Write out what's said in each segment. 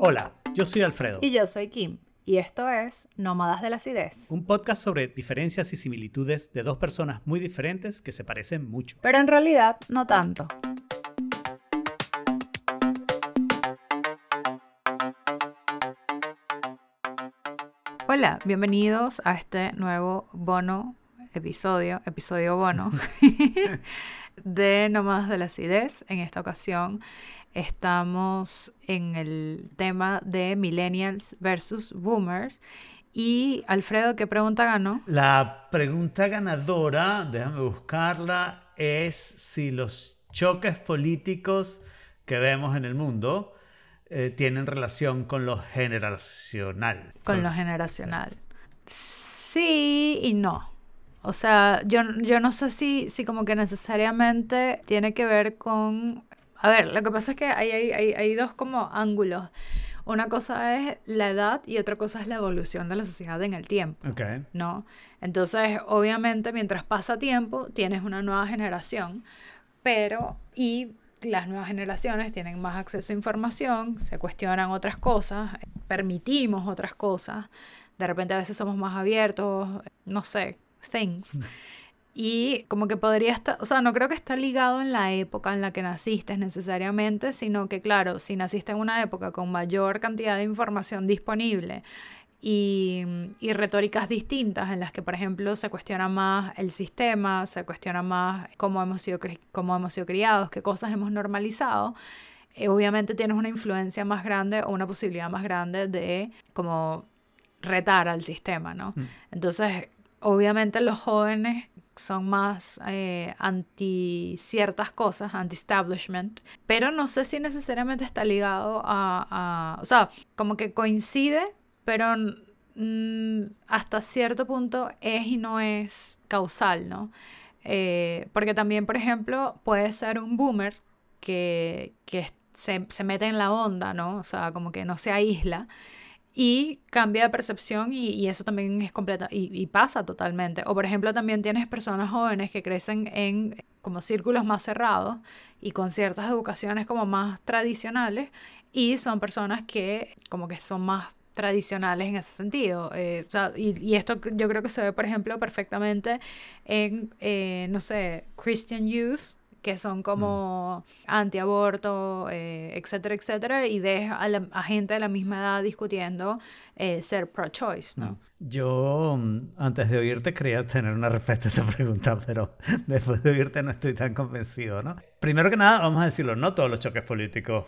Hola, yo soy Alfredo. Y yo soy Kim. Y esto es Nómadas de la Acidez. Un podcast sobre diferencias y similitudes de dos personas muy diferentes que se parecen mucho. Pero en realidad no tanto. Hola, bienvenidos a este nuevo bono episodio, episodio bono de Nómadas de la Acidez. En esta ocasión Estamos en el tema de millennials versus boomers. Y Alfredo, ¿qué pregunta ganó? La pregunta ganadora, déjame buscarla, es si los choques políticos que vemos en el mundo eh, tienen relación con lo generacional. Con lo generacional. Sí y no. O sea, yo, yo no sé si, si como que necesariamente tiene que ver con a ver, lo que pasa es que hay, hay, hay, dos como ángulos. Una cosa es la edad y otra cosa es la evolución de la sociedad en el tiempo. Okay. ¿No? Entonces, obviamente, mientras pasa tiempo, tienes una nueva generación, pero y las nuevas generaciones tienen más acceso a información, se cuestionan otras cosas, permitimos otras cosas, de repente a veces somos más abiertos, no sé, things. Mm. Y como que podría estar, o sea, no creo que está ligado en la época en la que naciste necesariamente, sino que claro, si naciste en una época con mayor cantidad de información disponible y, y retóricas distintas en las que, por ejemplo, se cuestiona más el sistema, se cuestiona más cómo hemos sido, cómo hemos sido criados, qué cosas hemos normalizado, eh, obviamente tienes una influencia más grande o una posibilidad más grande de como retar al sistema, ¿no? Mm. Entonces, obviamente los jóvenes son más eh, anti ciertas cosas, anti-establishment, pero no sé si necesariamente está ligado a, o sea, como que coincide, pero mm, hasta cierto punto es y no es causal, ¿no? Eh, porque también, por ejemplo, puede ser un boomer que, se, se mete en la onda, ¿no? O sea, como que no se aísla y cambia de percepción y, eso también es completa y, pasa totalmente. O por ejemplo también tienes personas jóvenes que crecen en como círculos más cerrados y con ciertas educaciones como más tradicionales y son personas que como que son más tradicionales en ese sentido. Eh, y, esto yo creo que se ve, por ejemplo, perfectamente en, eh, no sé, Christian Youth, que son como mm. antiaborto, eh, etcétera, etcétera, y ves a, gente de la misma edad discutiendo eh, ser pro-choice, ¿no? Yo, mm, antes de oírte, quería tener una respuesta a esta pregunta, pero después de oírte no estoy tan convencido, ¿no? Primero que nada, vamos a decirlo, no todos los choques políticos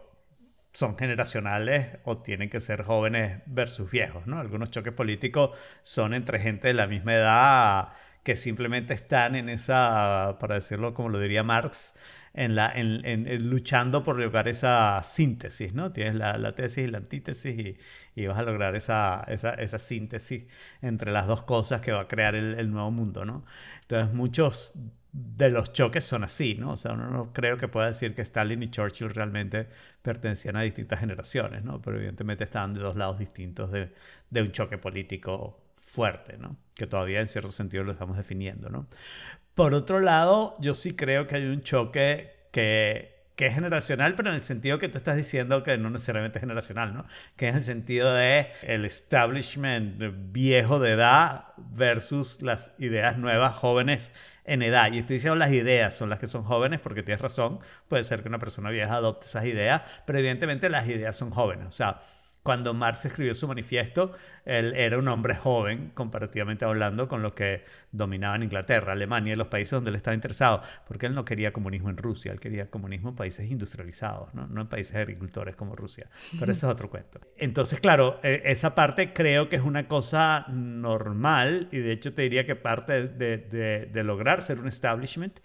son generacionales o tienen que ser jóvenes versus viejos, ¿no? Algunos choques políticos son entre gente de la misma edad que simplemente están en esa, para decirlo como lo diría Marx, en la, en, luchando por lograr esa síntesis, ¿no? Tienes la, tesis y la antítesis y, y vas a lograr esa, esa, esa, síntesis entre las dos cosas que va a crear el, el, nuevo mundo, ¿no? Entonces muchos de los choques son así, ¿no? O sea, uno no creo que pueda decir que Stalin y Churchill realmente pertenecían a distintas generaciones, ¿no? Pero evidentemente estaban de dos lados distintos de, de un choque político fuerte, ¿no? Que todavía en cierto sentido lo estamos definiendo, ¿no? Por otro lado, yo sí creo que hay un choque que, que es generacional, pero en el sentido que tú estás diciendo que no necesariamente es generacional, ¿no? Que es el sentido de el establishment viejo de edad versus las ideas nuevas jóvenes en edad. Y estoy diciendo las ideas son las que son jóvenes porque tienes razón. Puede ser que una persona vieja adopte esas ideas, pero evidentemente las ideas son jóvenes. O sea, cuando Marx escribió su manifiesto, él era un hombre joven, comparativamente hablando, con lo que dominaban Inglaterra, Alemania y los países donde él estaba interesado, porque él no quería comunismo en Rusia, él quería comunismo en países industrializados, no, no en países agricultores como Rusia. Pero eso es otro cuento. Entonces, claro, e, esa parte creo que es una cosa normal y de hecho te diría que parte de, de, de lograr ser un establishment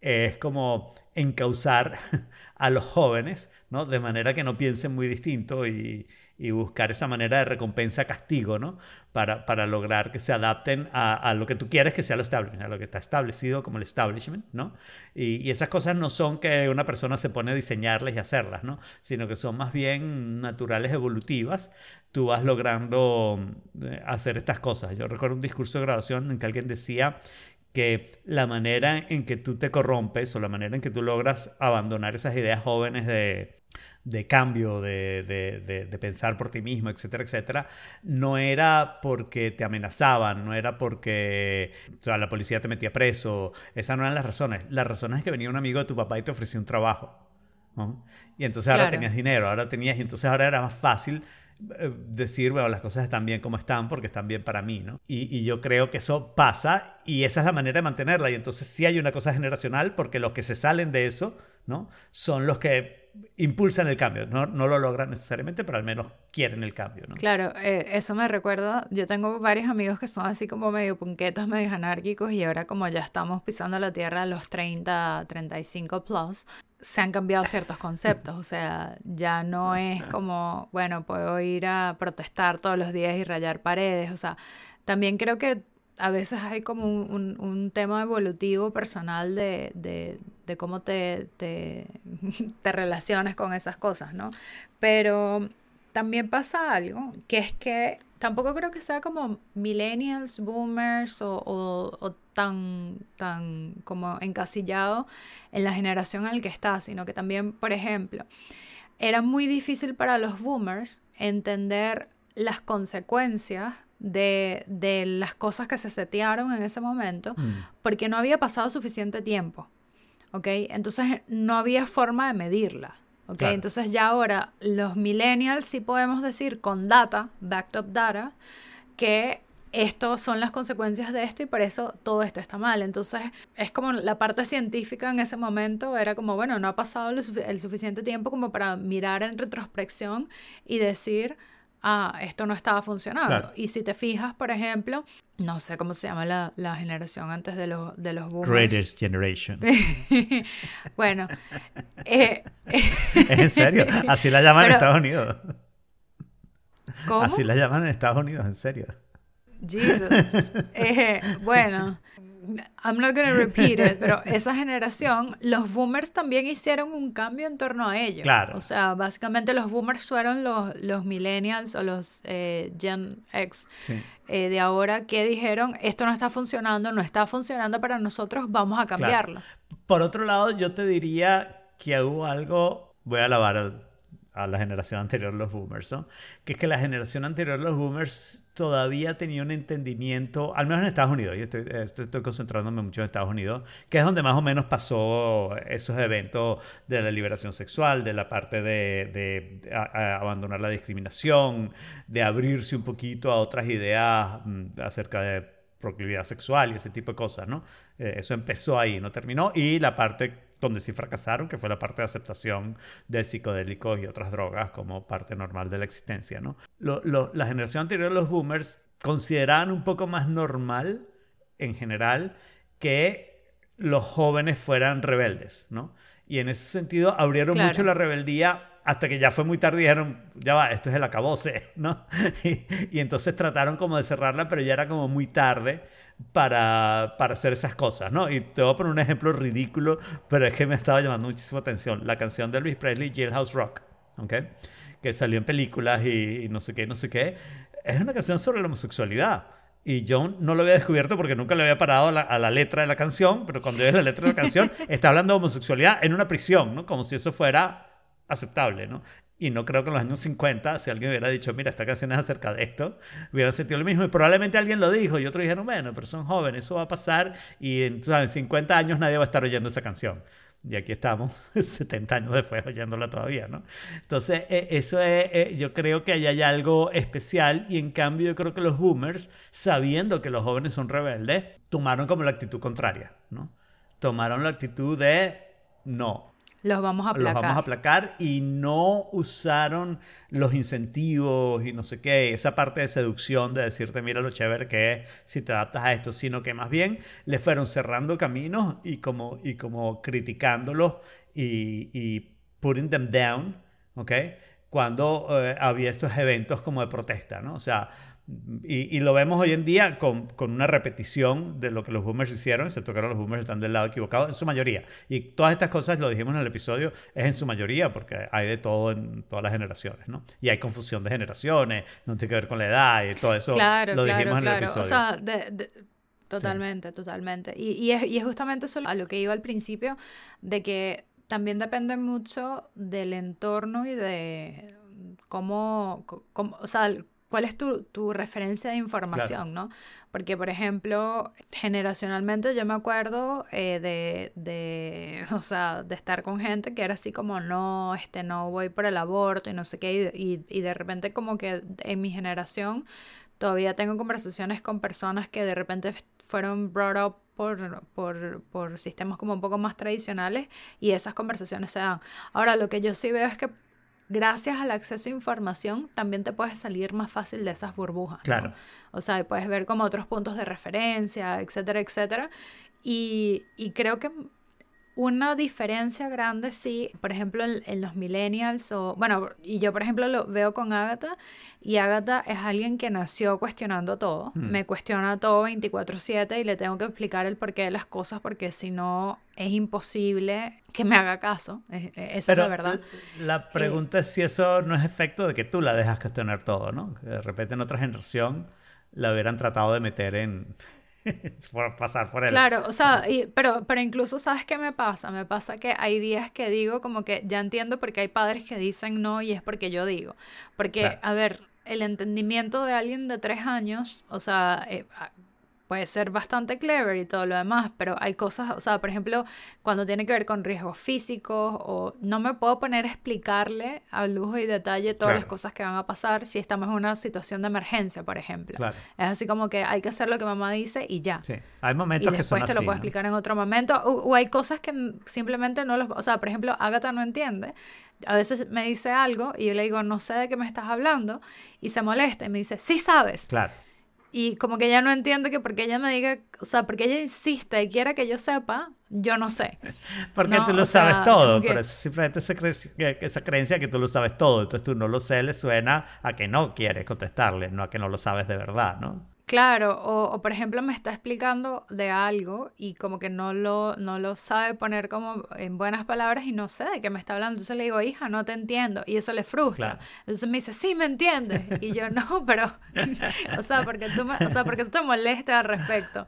es como encauzar a los jóvenes, ¿no? De manera que no piensen muy distinto y, y buscar esa manera de recompensa-castigo, ¿no? Para, para, lograr que se adapten a, a, lo que tú quieres que sea lo establishment, a lo que está establecido como el establishment, ¿no? Y, y, esas cosas no son que una persona se pone a diseñarlas y hacerlas, ¿no? Sino que son más bien naturales, evolutivas. Tú vas logrando eh, hacer estas cosas. Yo recuerdo un discurso de graduación en que alguien decía que la manera en que tú te corrompes o la manera en que tú logras abandonar esas ideas jóvenes de de cambio, de, de, de, pensar por ti mismo, etcétera, etcétera, no era porque te amenazaban, no era porque o sea, la policía te metía preso, esas no eran las razones. Las razones es que venía un amigo de tu papá y te ofrecía un trabajo. Y entonces ahora tenías dinero, ahora tenías, y entonces ahora era más fácil eh, decir, bueno, las cosas están bien como están porque están bien para mí, ¿no? Y, y, yo creo que eso pasa y esa es la manera de mantenerla. Y entonces sí hay una cosa generacional porque los que se salen de eso, ¿no? Son los que impulsan el cambio. No, no, lo logran necesariamente, pero al menos quieren el cambio. ¿no? Claro, eh, eso me recuerda, yo tengo varios amigos que son así como medio punquetos, medio anárquicos y ahora como ya estamos pisando la tierra a los 30, 35 plus, se han cambiado ciertos conceptos, o sea, ya no es como, bueno, puedo ir a protestar todos los días y rayar paredes, o sea, también creo que a veces hay como un, un, tema evolutivo personal de, de, de cómo te, te, te, relacionas con esas cosas, ¿no? Pero también pasa algo, que es que tampoco creo que sea como millennials, boomers o, o, tan, tan como encasillado en la generación en la que está, sino que también, por ejemplo, era muy difícil para los boomers entender las consecuencias de, de las cosas que se setearon en ese momento, mm. porque no había pasado suficiente tiempo. ¿Ok? Entonces no había forma de medirla. ¿Ok? Entonces ya ahora los millennials sí podemos decir con data, backed up data, que esto son las consecuencias de esto y por eso todo esto está mal. Entonces es como la parte científica en ese momento era como, bueno, no ha pasado el suficiente tiempo como para mirar en retrospección y decir, ah, esto no estaba funcionando. Y si te fijas, por ejemplo, no sé cómo se llama la, la generación antes de, los de los boomers. Greatest Generation. bueno. Eh, ¿En serio? Así la llaman en Estados Unidos. ¿Cómo? Así la llaman en Estados Unidos, en serio. Jesus. Eh, bueno, I'm not going to repeat it, pero esa generación, los boomers también hicieron un cambio en torno a ellos. Claro. O sea, básicamente los boomers fueron los, los millennials o los eh, Gen X eh, de ahora que dijeron, esto no está funcionando, no está funcionando para nosotros, vamos a cambiarlo. Por otro lado, yo te diría que hubo algo, voy a alabar a la generación anterior, los boomers, ¿no? Que es que la generación anterior, los boomers, todavía tenía un entendimiento, al menos en Estados Unidos, yo estoy, estoy, concentrándome mucho en Estados Unidos, que es donde más o menos pasó esos eventos de la liberación sexual, de la parte de, de abandonar la discriminación, de abrirse un poquito a otras ideas mm, acerca de proclividad sexual y ese tipo de cosas, ¿no? Eh, eso empezó ahí, no terminó, y la parte donde sí fracasaron, que fue la parte de aceptación de psicodélicos y otras drogas como parte normal de la existencia. ¿no? la generación anterior de los boomers consideraban un poco más normal, en general, que los jóvenes fueran rebeldes. ¿no? Y en ese sentido abrieron mucho la rebeldía hasta que ya fue muy tarde y dijeron, ya va, esto es el acabose, ¿no? y, y, entonces trataron como de cerrarla, pero ya era como muy tarde para, para hacer esas cosas, ¿no? Y te voy a poner un ejemplo ridículo, pero es que me estaba llamando muchísima atención. La canción de Elvis Presley, Jailhouse Rock, ¿ok? Que salió en películas y, no sé qué, no sé qué. Es una canción sobre la homosexualidad. Y yo no lo había descubierto porque nunca le había parado a la, letra de la canción, pero cuando ves la letra de la canción, está hablando de homosexualidad en una prisión, ¿no? Como si eso fuera aceptable, ¿no? Y no creo que en los años 50, si alguien hubiera dicho, mira, esta canción es acerca de esto, hubiera sentido lo mismo. Y probablemente alguien lo dijo y otros dijeron, bueno, pero son jóvenes, eso va a pasar y en, 50 años nadie va a estar oyendo esa canción. Y aquí estamos, 70 años después, oyéndola todavía, ¿no? Entonces, e, eso es, e, yo creo que ahí hay algo especial y en cambio yo creo que los boomers, sabiendo que los jóvenes son rebeldes, tomaron como la actitud contraria, ¿no? Tomaron la actitud de, no, los vamos a aplacar. Los vamos a aplacar y no usaron los incentivos y no sé qué, esa parte de seducción de decirte, mira lo chévere que es si te adaptas a esto, sino que más bien le fueron cerrando caminos y como, y como criticándolos y, y putting them down, ¿ok? Cuando eh, había estos eventos como de protesta, ¿no? O sea, y, lo vemos hoy en día con, con, una repetición de lo que los boomers hicieron, excepto que ahora los boomers están del lado equivocado, en su mayoría. Y todas estas cosas, lo dijimos en el episodio, es en su mayoría, porque hay de todo en todas las generaciones, ¿no? Y hay confusión de generaciones, no tiene que ver con la edad y todo eso. Claro, lo claro, dijimos en el episodio. O sea, totalmente, totalmente. Y, y, es, y es justamente eso a lo que iba al principio, de que también depende mucho del entorno y de cómo, o sea, cuál es tu, tu referencia de información, ¿no? Porque, por ejemplo, generacionalmente yo me acuerdo eh, de, de, o sea, de estar con gente que era así como, no, este, no voy por el aborto y no sé qué, y, y de repente como que en mi generación todavía tengo conversaciones con personas que de repente fueron brought up por, por, por, sistemas como un poco más tradicionales y esas conversaciones se dan. Ahora, lo que yo sí veo es que gracias al acceso a información también te puedes salir más fácil de esas burbujas. Claro. O sea, puedes ver como otros puntos de referencia, etcétera, etcétera. Y, y creo que una diferencia grande, sí, por ejemplo, en, los millennials, o bueno, y yo por ejemplo lo veo con Agatha, y Agatha es alguien que nació cuestionando todo, hmm. me cuestiona todo 24/7 y le tengo que explicar el porqué de las cosas, porque si no es imposible que me haga caso, esa es la verdad. La pregunta es si eso no es efecto de que tú la dejas cuestionar todo, ¿no? de repente en otra generación la hubieran tratado de meter en por pasar por él. Claro, o sea, pero, pero incluso, ¿sabes qué me pasa? Me pasa que hay días que digo como que ya entiendo porque hay padres que dicen no y es porque yo digo. Porque, a ver, el entendimiento de alguien de tres años, o sea, eh, puede ser bastante clever y todo lo demás, pero hay cosas, o sea, por ejemplo, cuando tiene que ver con riesgos físicos o no me puedo poner a explicarle a lujo y detalle todas las cosas que van a pasar si estamos en una situación de emergencia, por ejemplo. Es así como que hay que hacer lo que mamá dice y ya. Sí, hay momentos que son después te lo puedo explicar en otro momento o, hay cosas que simplemente no los, o sea, por ejemplo, Agatha no entiende. A veces me dice algo y yo le digo, no sé de qué me estás hablando, y se molesta y me dice, sí sabes. Claro. Y como que ella no entiende que porque ella me diga, o sea, porque ella insiste y quiera que yo sepa, yo no sé. porque tú lo sabes todo, pero simplemente esa, esa creencia que tú lo sabes todo, entonces tú no lo sé, le suena a que no quieres contestarle, no a que no lo sabes de verdad, ¿no? Claro, o, por ejemplo me está explicando de algo y como que no lo, no lo sabe poner como en buenas palabras y no sé de qué me está hablando. Entonces le digo, hija, no te entiendo. Y eso le frustra. Entonces me dice, sí, me entiendes. Y yo, no, pero, o, sea, porque tú o sea, porque tú te molestes al respecto.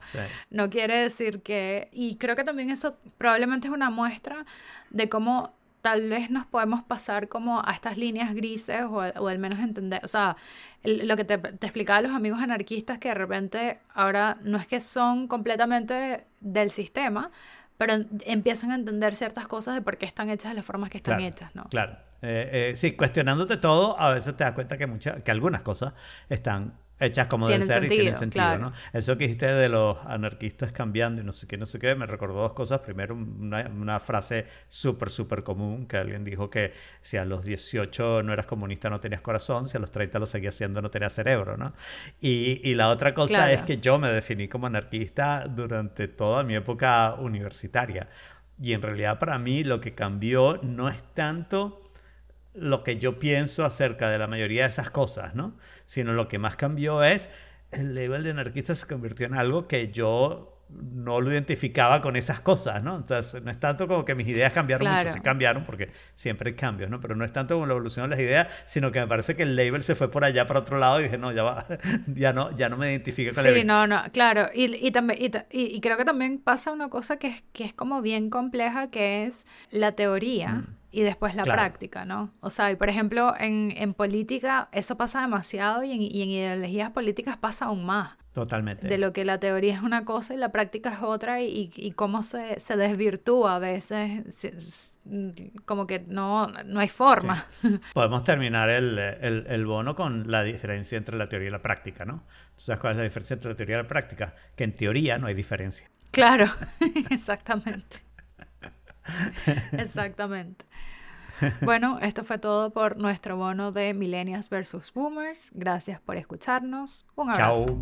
No quiere decir que... Y creo que también eso probablemente es una muestra de cómo tal vez nos podemos pasar como a estas líneas grises o, o al menos entender, o sea, lo que te, te explicaba los amigos anarquistas que de repente ahora no es que son completamente del sistema, pero empiezan a entender ciertas cosas de por qué están hechas de las formas que están hechas, ¿no? Claro. Eh, eh, sí, cuestionándote todo, a veces te das cuenta que, muchas que algunas cosas están hechas como deben ser y tienen sentido, ¿no? Eso que dijiste de los anarquistas cambiando y no sé qué, no sé qué, me recordó dos cosas. Primero, una, una frase súper, súper común que alguien dijo que si a los 18 no eras comunista no tenías corazón, si a los 30 lo seguías haciendo no tenías cerebro, ¿no? Y, y la otra cosa es que yo me definí como anarquista durante toda mi época universitaria. Y en realidad para mí lo que cambió no es tanto lo que yo pienso acerca de la mayoría de esas cosas, ¿no? Sino lo que más cambió es el label de anarquista se convirtió en algo que yo no lo identificaba con esas cosas, ¿no? Entonces, no es tanto como que mis ideas cambiaron mucho, sí cambiaron, porque siempre hay cambios, ¿no? Pero no es tanto como la evolución de las ideas, sino que me parece que el label se fue por allá para otro lado y dije, no, ya va, ya no, ya no me identifico con el Sí, no, no, claro. Y, y, también, y, y, creo que también pasa una cosa que es, que es como bien compleja, que es la teoría. Mm y después la práctica, ¿no? O sea, y por ejemplo, en, en política eso pasa demasiado y en, y en, ideologías políticas pasa aún más. Totalmente. De lo que la teoría es una cosa y la práctica es otra y, y cómo se, se, desvirtúa a veces, como que no, no hay forma. Podemos terminar el, el, el, bono con la diferencia entre la teoría y la práctica, ¿no? ¿Sabes cuál es la diferencia entre la teoría y la práctica? Que en teoría no hay diferencia. Claro, exactamente. Exactamente. Bueno, esto fue todo por nuestro bono de Millennials versus Boomers. Gracias por escucharnos. Un abrazo. Chao.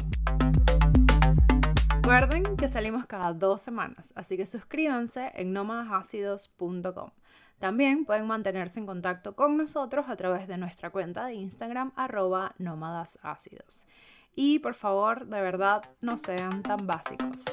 Recuerden que salimos cada dos semanas, así que suscríbanse en nómadasácidos.com. También pueden mantenerse en contacto con nosotros a través de nuestra cuenta de Instagram arroba nómadas Y por favor, de verdad, no sean tan básicos.